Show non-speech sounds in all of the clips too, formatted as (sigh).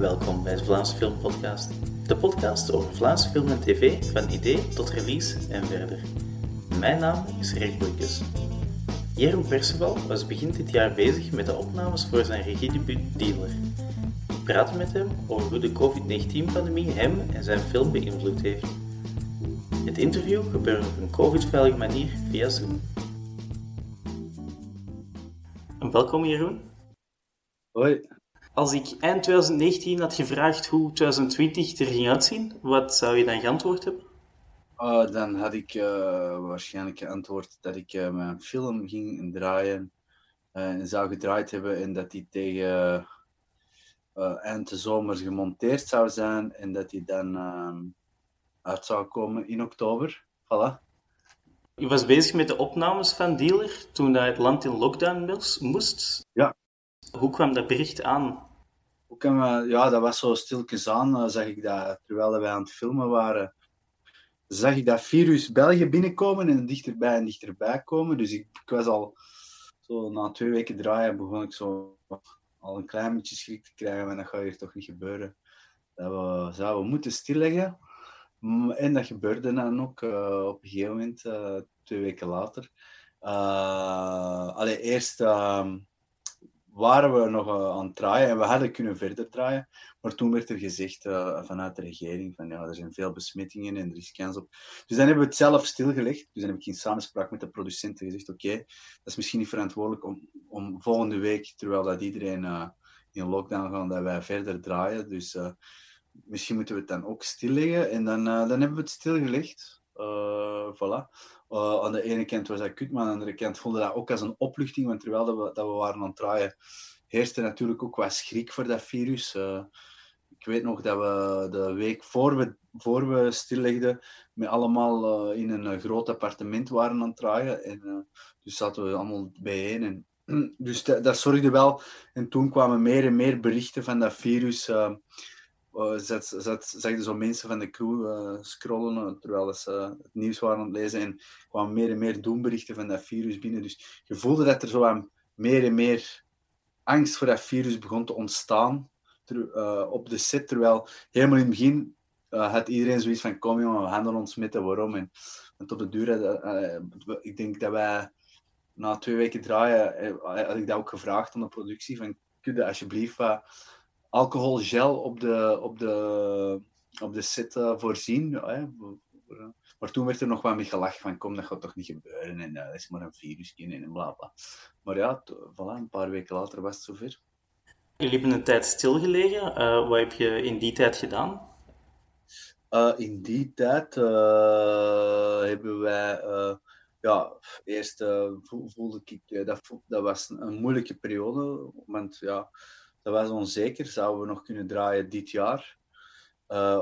Welkom bij de Vlaamse Filmpodcast. De podcast over Vlaamse film en tv, van idee tot release en verder. Mijn naam is Rick Boeikes. Jeroen Perceval was begin dit jaar bezig met de opnames voor zijn regiedebuut Dealer. Ik praatte met hem over hoe de COVID-19-pandemie hem en zijn film beïnvloed heeft. Het interview gebeurde op een COVID-veilige manier via Zoom. Welkom Jeroen. Hoi. Als ik eind 2019 had gevraagd hoe 2020 er ging uitzien, wat zou je dan geantwoord hebben? Uh, dan had ik uh, waarschijnlijk geantwoord dat ik uh, mijn film ging draaien en zou gedraaid hebben en dat die tegen eind de zomer gemonteerd zou zijn en dat die dan ehm, uit zou komen in oktober. Voilà. Je was bezig met de opnames van Dealer toen het land in lockdown moest. Ja. Hoe kwam dat bericht aan? Hoe ja, dat was zo stilkens aan, zag ik dat terwijl wij aan het filmen waren zag ik dat virus België binnenkomen en dichterbij en dichterbij komen. Dus ik, ik, was al zo na twee weken draaien begon ik zo al een klein beetje schrik te krijgen, maar dat gaat hier toch niet gebeuren. Dat we moeten stilleggen. En dat gebeurde dan ook uh, op een gegeven moment, uh, twee weken later. Uh, allee, eerst ehm, waren we nog aan het draaien en we hadden kunnen verder draaien. Maar toen werd er gezegd uh, vanuit de regering van ja, er zijn veel besmettingen en er is kans op. Dus dan hebben we het zelf stilgelegd. Dus dan heb ik in samenspraak met de producenten gezegd, oké, dat is misschien niet verantwoordelijk om, om volgende week, terwijl dat iedereen uh, in lockdown gaat, dat wij verder draaien. Dus misschien moeten we het dan ook stilleggen. En dan, dan hebben we het stilgelegd. voilà. Aan de ene kant was dat kut, maar aan de andere kant voelde dat ook als een opluchting, want terwijl dat we, dat we waren aan het draaien, heerste natuurlijk ook wat schrik voor dat virus ik weet nog dat we de week voor we, voor we stillegden, met allemaal uh, in een groot appartement waren aan het draaien. En, dus zaten we allemaal bijeen. En, (clears throat) dus dat, dat, zorgde wel. En toen kwamen meer en meer berichten van dat virus. Zat, zat, zag je zo mensen van de crew scrollen terwijl ze het nieuws waren aan het lezen. En kwamen meer en meer doemberichten van dat virus binnen. Dus je voelde dat er zo aan meer en meer angst voor dat virus begon te ontstaan op de set. Terwijl helemaal in het begin had iedereen zoiets van: kom jongen, we er ons meten, waarom? En, tot de duur, ik denk dat wij na twee weken draaien, had ik dat ook gevraagd aan de productie: van, kun je alsjeblieft alcoholgel op de, op de, op de set voorzien? Maar toen werd er nog wat mee gelachen van, kom, dat gaat toch niet gebeuren en dat is maar een virus en bla bla. Maar ja, voilà, een paar weken later was het zover. Jullie hebben een tijd stilgelegen. Uh, wat heb je in die tijd gedaan? Uh, in die tijd hebben wij, ja, eerst voelde ik, dat, dat was een moeilijke periode, want ja, dat was onzeker. Zouden we nog kunnen draaien dit jaar?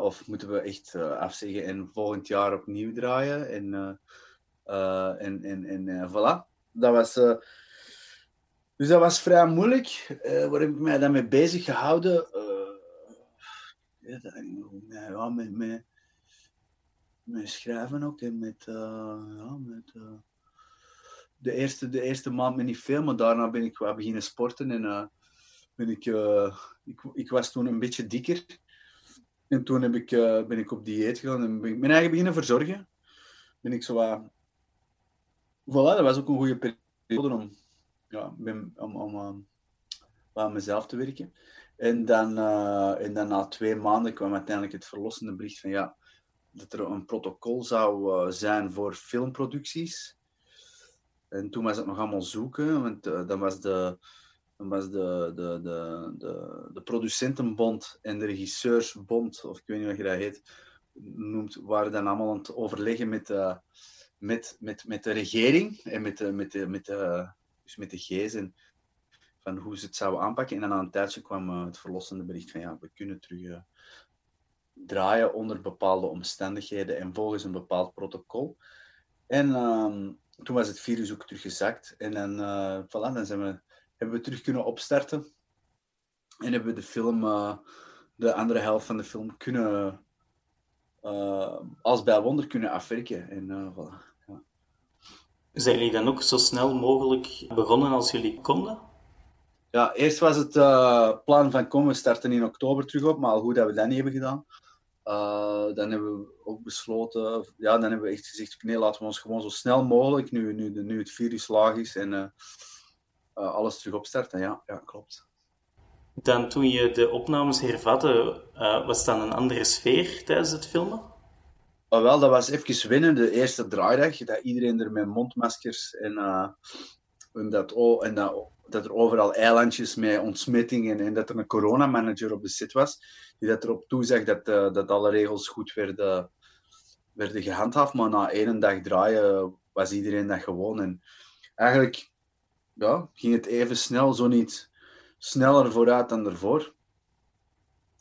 of moeten we echt afzeggen en volgend jaar opnieuw draaien? En, en, en, en voilà. Dat was dus dat was vrij moeilijk. Waar heb ik mij dan mee bezig gehouden? Ja, met, met, met schrijven ook en met, ja, met de, eerste, de eerste maand met niet veel, maar daarna ben ik wel beginnen sporten en ben ik, ik, ik was toen een beetje dikker. En toen heb ik, ben ik op dieet gegaan en ben ik mijn eigen beginnen verzorgen. Ben ik zo. Voilà, dat was ook een goede periode om ja, ben, om, om um, aan mezelf te werken. En dan, en dan na twee maanden kwam uiteindelijk het verlossende bericht van ja, dat er een protocol zou zijn voor filmproducties. En toen was het nog allemaal zoeken, want uh, dan was de, dan was de, de, de, de, de producentenbond en de regisseursbond, of ik weet niet hoe je dat heet, noemt, waren dan allemaal aan het overleggen met, met, met, met de regering en met, met, met, met de dus met de G's van hoe ze het zouden aanpakken. En dan aan een tijdje kwam uh, het verlossende bericht van ja, we kunnen terug uh, draaien onder bepaalde omstandigheden en volgens een bepaald protocol. En uh, toen was het virus ook teruggezakt. En dan, uh, voilà, dan zijn we, hebben we terug kunnen opstarten. En hebben we de film, de andere helft van de film, kunnen als bij wonder kunnen afwerken. En voilà. Zijn jullie dan ook zo snel mogelijk begonnen als jullie konden? Ja, eerst was het plan van komen we starten in oktober terug op, maar al goed dat we dat niet hebben gedaan. Dan hebben we ook besloten, ja, dan hebben we echt gezegd, nee, laten we ons gewoon zo snel mogelijk, nu, nu, nu het virus laag is en alles terug opstarten. Ja, ja, klopt. Dan toen je de opnames hervatte, was dan een andere sfeer tijdens het filmen? Oh, wel, dat was even winnen, de eerste draaidag, dat iedereen er met mondmaskers en, en, dat, oh, en dat dat er overal eilandjes met ontsmettingen en dat er een coronamanager op de set was, die dat erop toezegt dat, uh, dat alle regels goed werden, werden gehandhaafd. Maar na één dag draaien was iedereen dat gewoon. En eigenlijk ja, ging het even snel, zo niet sneller vooruit dan ervoor.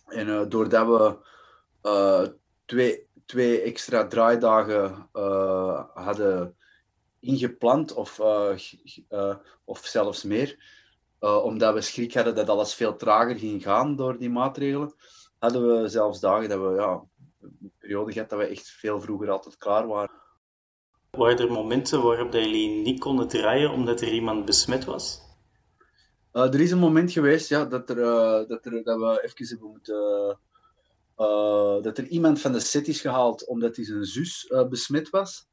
En uh, doordat we uh, twee, twee extra draaidagen hadden ingepland of, of zelfs meer. Omdat we schrik hadden dat alles veel trager ging gaan door die maatregelen, hadden we zelfs dagen dat we ja, een periode gehad dat we echt veel vroeger altijd klaar waren. Waren er momenten waarop dat jullie niet konden draaien omdat er iemand besmet was? er is een moment geweest ja, dat, er, dat, er, dat we even hebben moeten. dat er iemand van de set is gehaald omdat hij zijn zus besmet was.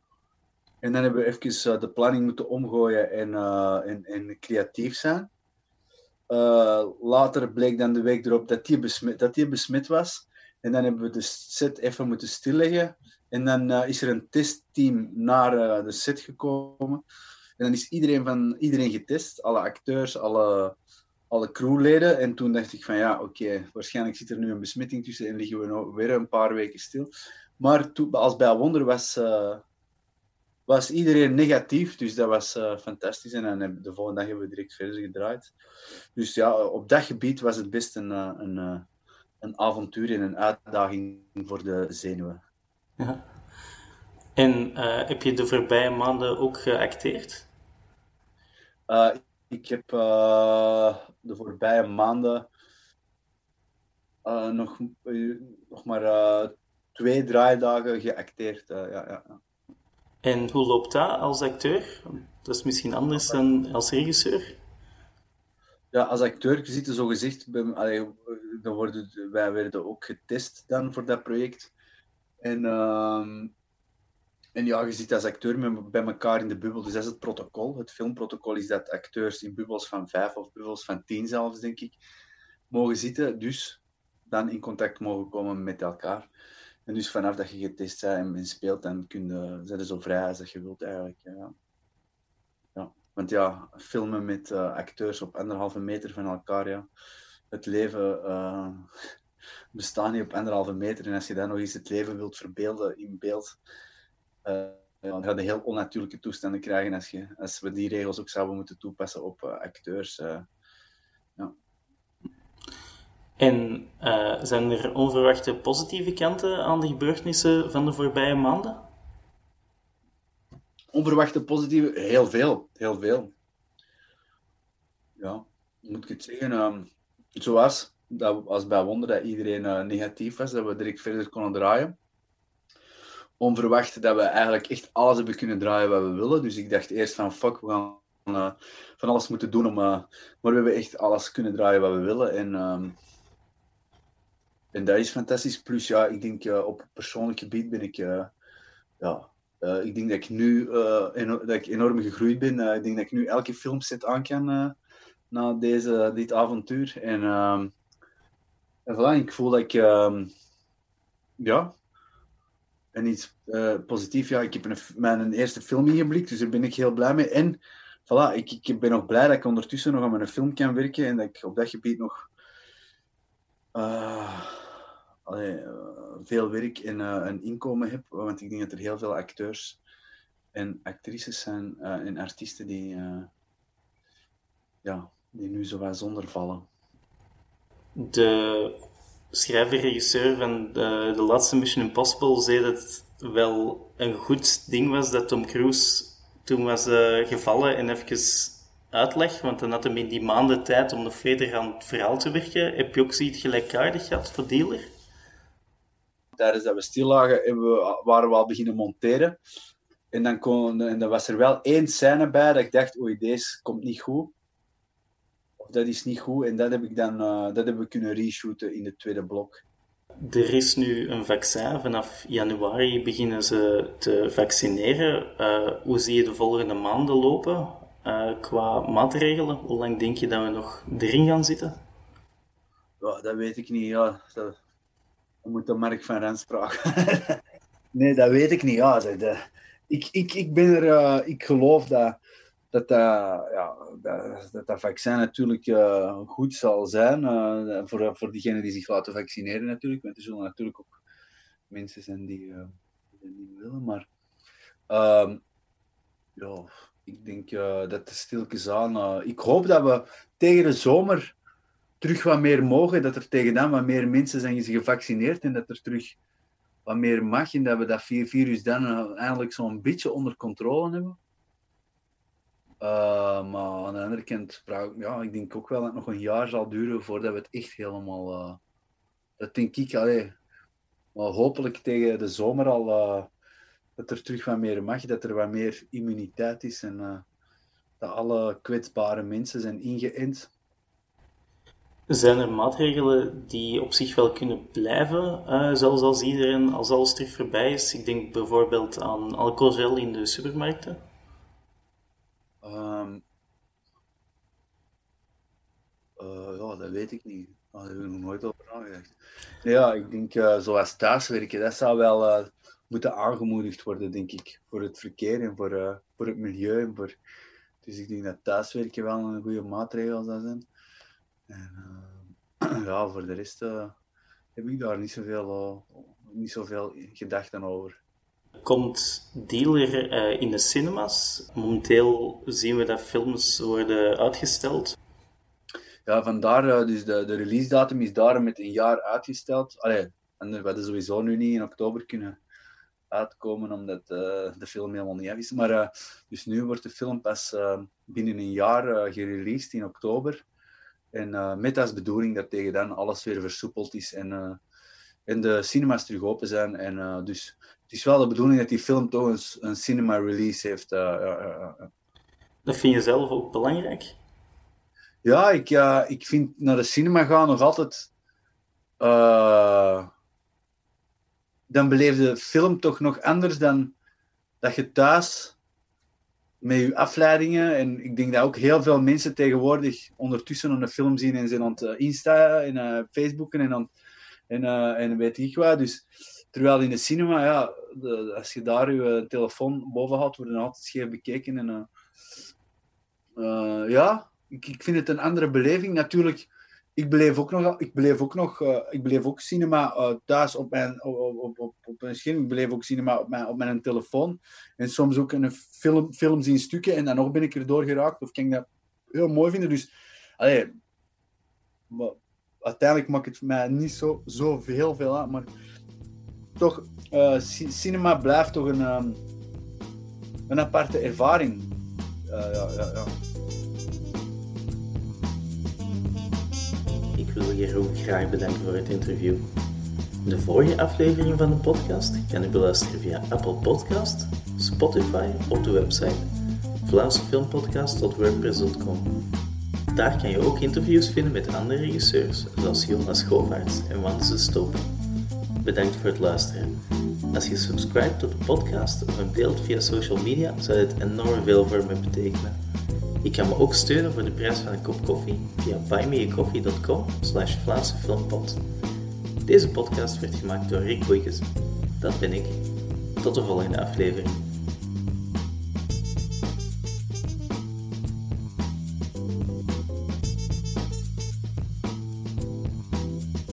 En dan hebben we even de planning moeten omgooien en, en, creatief zijn. Later bleek dan de week erop dat hij besmet, die besmet was. En dan hebben we de set even moeten stilleggen. En dan is er een testteam naar de set gekomen. En dan is iedereen, van, iedereen getest, alle acteurs, alle, alle crewleden. En toen dacht ik van ja, oké, waarschijnlijk zit er nu een besmetting tussen en liggen we nou weer een paar weken stil. Maar als bij Wonder was, was iedereen negatief, dus dat was fantastisch. En dan de volgende dag hebben we direct verder gedraaid. Dus ja, op dat gebied was het best een, een, een avontuur en een uitdaging voor de zenuwen. Ja. En heb je de voorbije maanden ook geacteerd? ik heb de voorbije maanden nog, nog maar twee draaidagen geacteerd. ja, ja. En hoe loopt dat als acteur? Dat is misschien anders dan als regisseur. Ja, als acteur, je ziet zo gezegd, dan worden, wij werden ook getest dan voor dat project. En, uh, en ja, je zit als acteur bij elkaar in de bubbel. Dus dat is het protocol. Het filmprotocol is dat acteurs in bubbels van vijf of bubbels van tien zelfs, denk ik, mogen zitten. Dus dan in contact mogen komen met elkaar. En dus vanaf dat je getest bent en, speelt, dan kun je, zijn zo vrij als je wilt eigenlijk. Ja. ja. Want ja, filmen met uh, acteurs op anderhalve meter van elkaar, ja. Het leven uh, bestaat niet op anderhalve meter. En als je dan nog eens het leven wilt verbeelden in beeld, uh, dan ga je heel onnatuurlijke toestanden krijgen als, je, als we die regels ook zouden moeten toepassen op acteurs. ja. En zijn er onverwachte positieve kanten aan de gebeurtenissen van de voorbije maanden? Onverwachte positieve? Heel veel. Heel veel. Ja, moet ik het zeggen. Uh, zoals dat, als bij Wonder dat iedereen uh, negatief was, dat we direct verder konden draaien. Onverwacht dat we eigenlijk echt alles hebben kunnen draaien wat we willen. Dus ik dacht eerst van fuck, we gaan uh, van alles moeten doen om. maar we hebben echt alles kunnen draaien wat we willen. En ehm, en dat is fantastisch. Plus, ja, ik denk op persoonlijk gebied ben ik, ja, ik denk dat ik nu dat ik enorm gegroeid ben. ik denk dat ik nu elke filmset aan kan na deze, dit avontuur. En, ehm, en voilà, ik voel dat ik, ehm, ja, en iets positiefs. Ja, ik heb een, mijn eerste film ingeblikt, dus daar ben ik heel blij mee. En voilà, ik, ik ben nog blij dat ik ondertussen nog aan mijn film kan werken en dat ik op dat gebied nog allee, uh, veel werk en uh, een inkomen heb. Want ik denk dat er heel veel acteurs en actrices zijn uh, en artiesten die, ja, die nu zo wat zonder vallen. De schrijver-regisseur van de, de laatste Mission Impossible zei dat het wel een goed ding was dat Tom Cruise toen was gevallen en even uitleg, want dan had hem in die maanden tijd om nog verder aan het verhaal te werken. Heb je ook zoiets gelijkaardig gehad voor Dealer? tijdens dat we stil lagen, we, waren we al beginnen monteren. En dan, kon, en dan was er wel één scène bij dat ik dacht, oei, deze komt niet goed. Of dat is niet goed. En dat heb ik dan uh, dat hebben we kunnen reshooten in het tweede blok. Er is nu een vaccin. Vanaf januari beginnen ze te vaccineren. Uh, hoe zie je de volgende maanden lopen uh, qua maatregelen? Hoe lang denk je dat we nog erin gaan zitten? Ja, dat weet ik niet. Ja, dat, dat moet de Mark van Rens vragen. (laughs) nee, dat weet ik niet. Ja, dat, ik, ik, ik, ben er, uh, ik geloof dat dat, uh, ja, dat, dat, dat vaccin natuurlijk uh, goed zal zijn uh, voor, voor diegenen die zich laten vaccineren natuurlijk. Want er zullen natuurlijk ook mensen zijn die, die niet willen. Maar ehm, ja, ik denk dat het stilkens aan... ik hoop dat we tegen de zomer terug wat meer mogen. Dat er tegen dan wat meer mensen zijn gevaccineerd en dat er terug wat meer mag. En dat we dat virus dan eindelijk zo'n beetje onder controle hebben. Uh, maar aan de andere kant, ja, ik denk ook wel dat het nog een jaar zal duren voordat we het echt helemaal. Uh, dat denk ik, allee, maar hopelijk tegen de zomer al uh, dat er terug wat meer mag, dat er wat meer immuniteit is en dat alle kwetsbare mensen zijn ingeënt. Zijn er maatregelen die op zich wel kunnen blijven, zelfs als iedereen, als alles terug voorbij is? Ik denk bijvoorbeeld aan alcoholgel in de supermarkten. Um, dat weet ik niet. Daar heb ik nog nooit over nagedacht. Ja, ik denk uh, zoals thuiswerken, dat zou wel uh, moeten aangemoedigd worden, denk ik. Voor het verkeer en voor, voor het milieu. En voor... Dus ik denk dat thuiswerken wel een goede maatregel zou zijn. En, (clears throat) ja, voor de rest heb ik daar niet zoveel, niet zoveel gedachten over komt Dealer uh, in de cinemas. Momenteel zien we dat films worden uitgesteld. Ja, vandaar, uh, dus de, de release datum is daar met een jaar uitgesteld. Allee, en we hadden sowieso nu niet in oktober kunnen uitkomen, omdat uh, de film helemaal niet af is. Maar dus nu wordt de film pas binnen een jaar gereleased in oktober. En met als bedoeling dat tegen dan alles weer versoepeld is en, en de cinemas terug open zijn. En dus het is wel de bedoeling dat die film toch een, cinema release heeft. Dat vind je zelf ook belangrijk? Ja, ik, uh, ik vind naar de cinema gaan nog altijd. Uh, dan beleef de film toch nog anders dan dat je thuis met je afleidingen. En ik denk dat ook heel veel mensen tegenwoordig ondertussen een film zien en zijn aan het Insta en Facebooken en, aan, en, en weet ik wat. Dus Terwijl in de cinema, ja, de, als je daar je telefoon boven had, worden altijd scheef bekeken. En, uh, ja, ik, ik vind het een andere beleving. Natuurlijk, ik beleef ook nog, ik beleef ook, nog, uh, ik beleef ook cinema uh, thuis op mijn, op, op, op, op een scherm. Ik beleef ook cinema op mijn, op mijn telefoon. En soms ook een film, films in stukken. En dan nog ben ik erdoor geraakt. Of kan ik dat heel mooi vinden. Dus, allee, maar, uiteindelijk maakt het mij niet zo, zo heel veel. Maar toch, uh, cinema blijft toch een, um, een aparte ervaring. Ja, ja, ja. Wil Jeroen graag bedanken voor het interview. De vorige aflevering van de podcast kan je beluisteren via Apple Podcast, Spotify of de website vlaamsefilmpodcast.wordpress.com. Daar kan je ook interviews vinden met andere regisseurs, zoals Jonas Schoofaerts en Wans de Stoop. Bedankt voor het luisteren. Als je subscribt tot de podcast of een deelt via social media, zou dit enorm veel voor me betekenen. Je kan me ook steunen voor de prijs van een kop koffie via buymeacoffee.com slash Vlaamse. Deze podcast werd gemaakt door Rick Boeikes. Dat ben ik. Tot de volgende aflevering.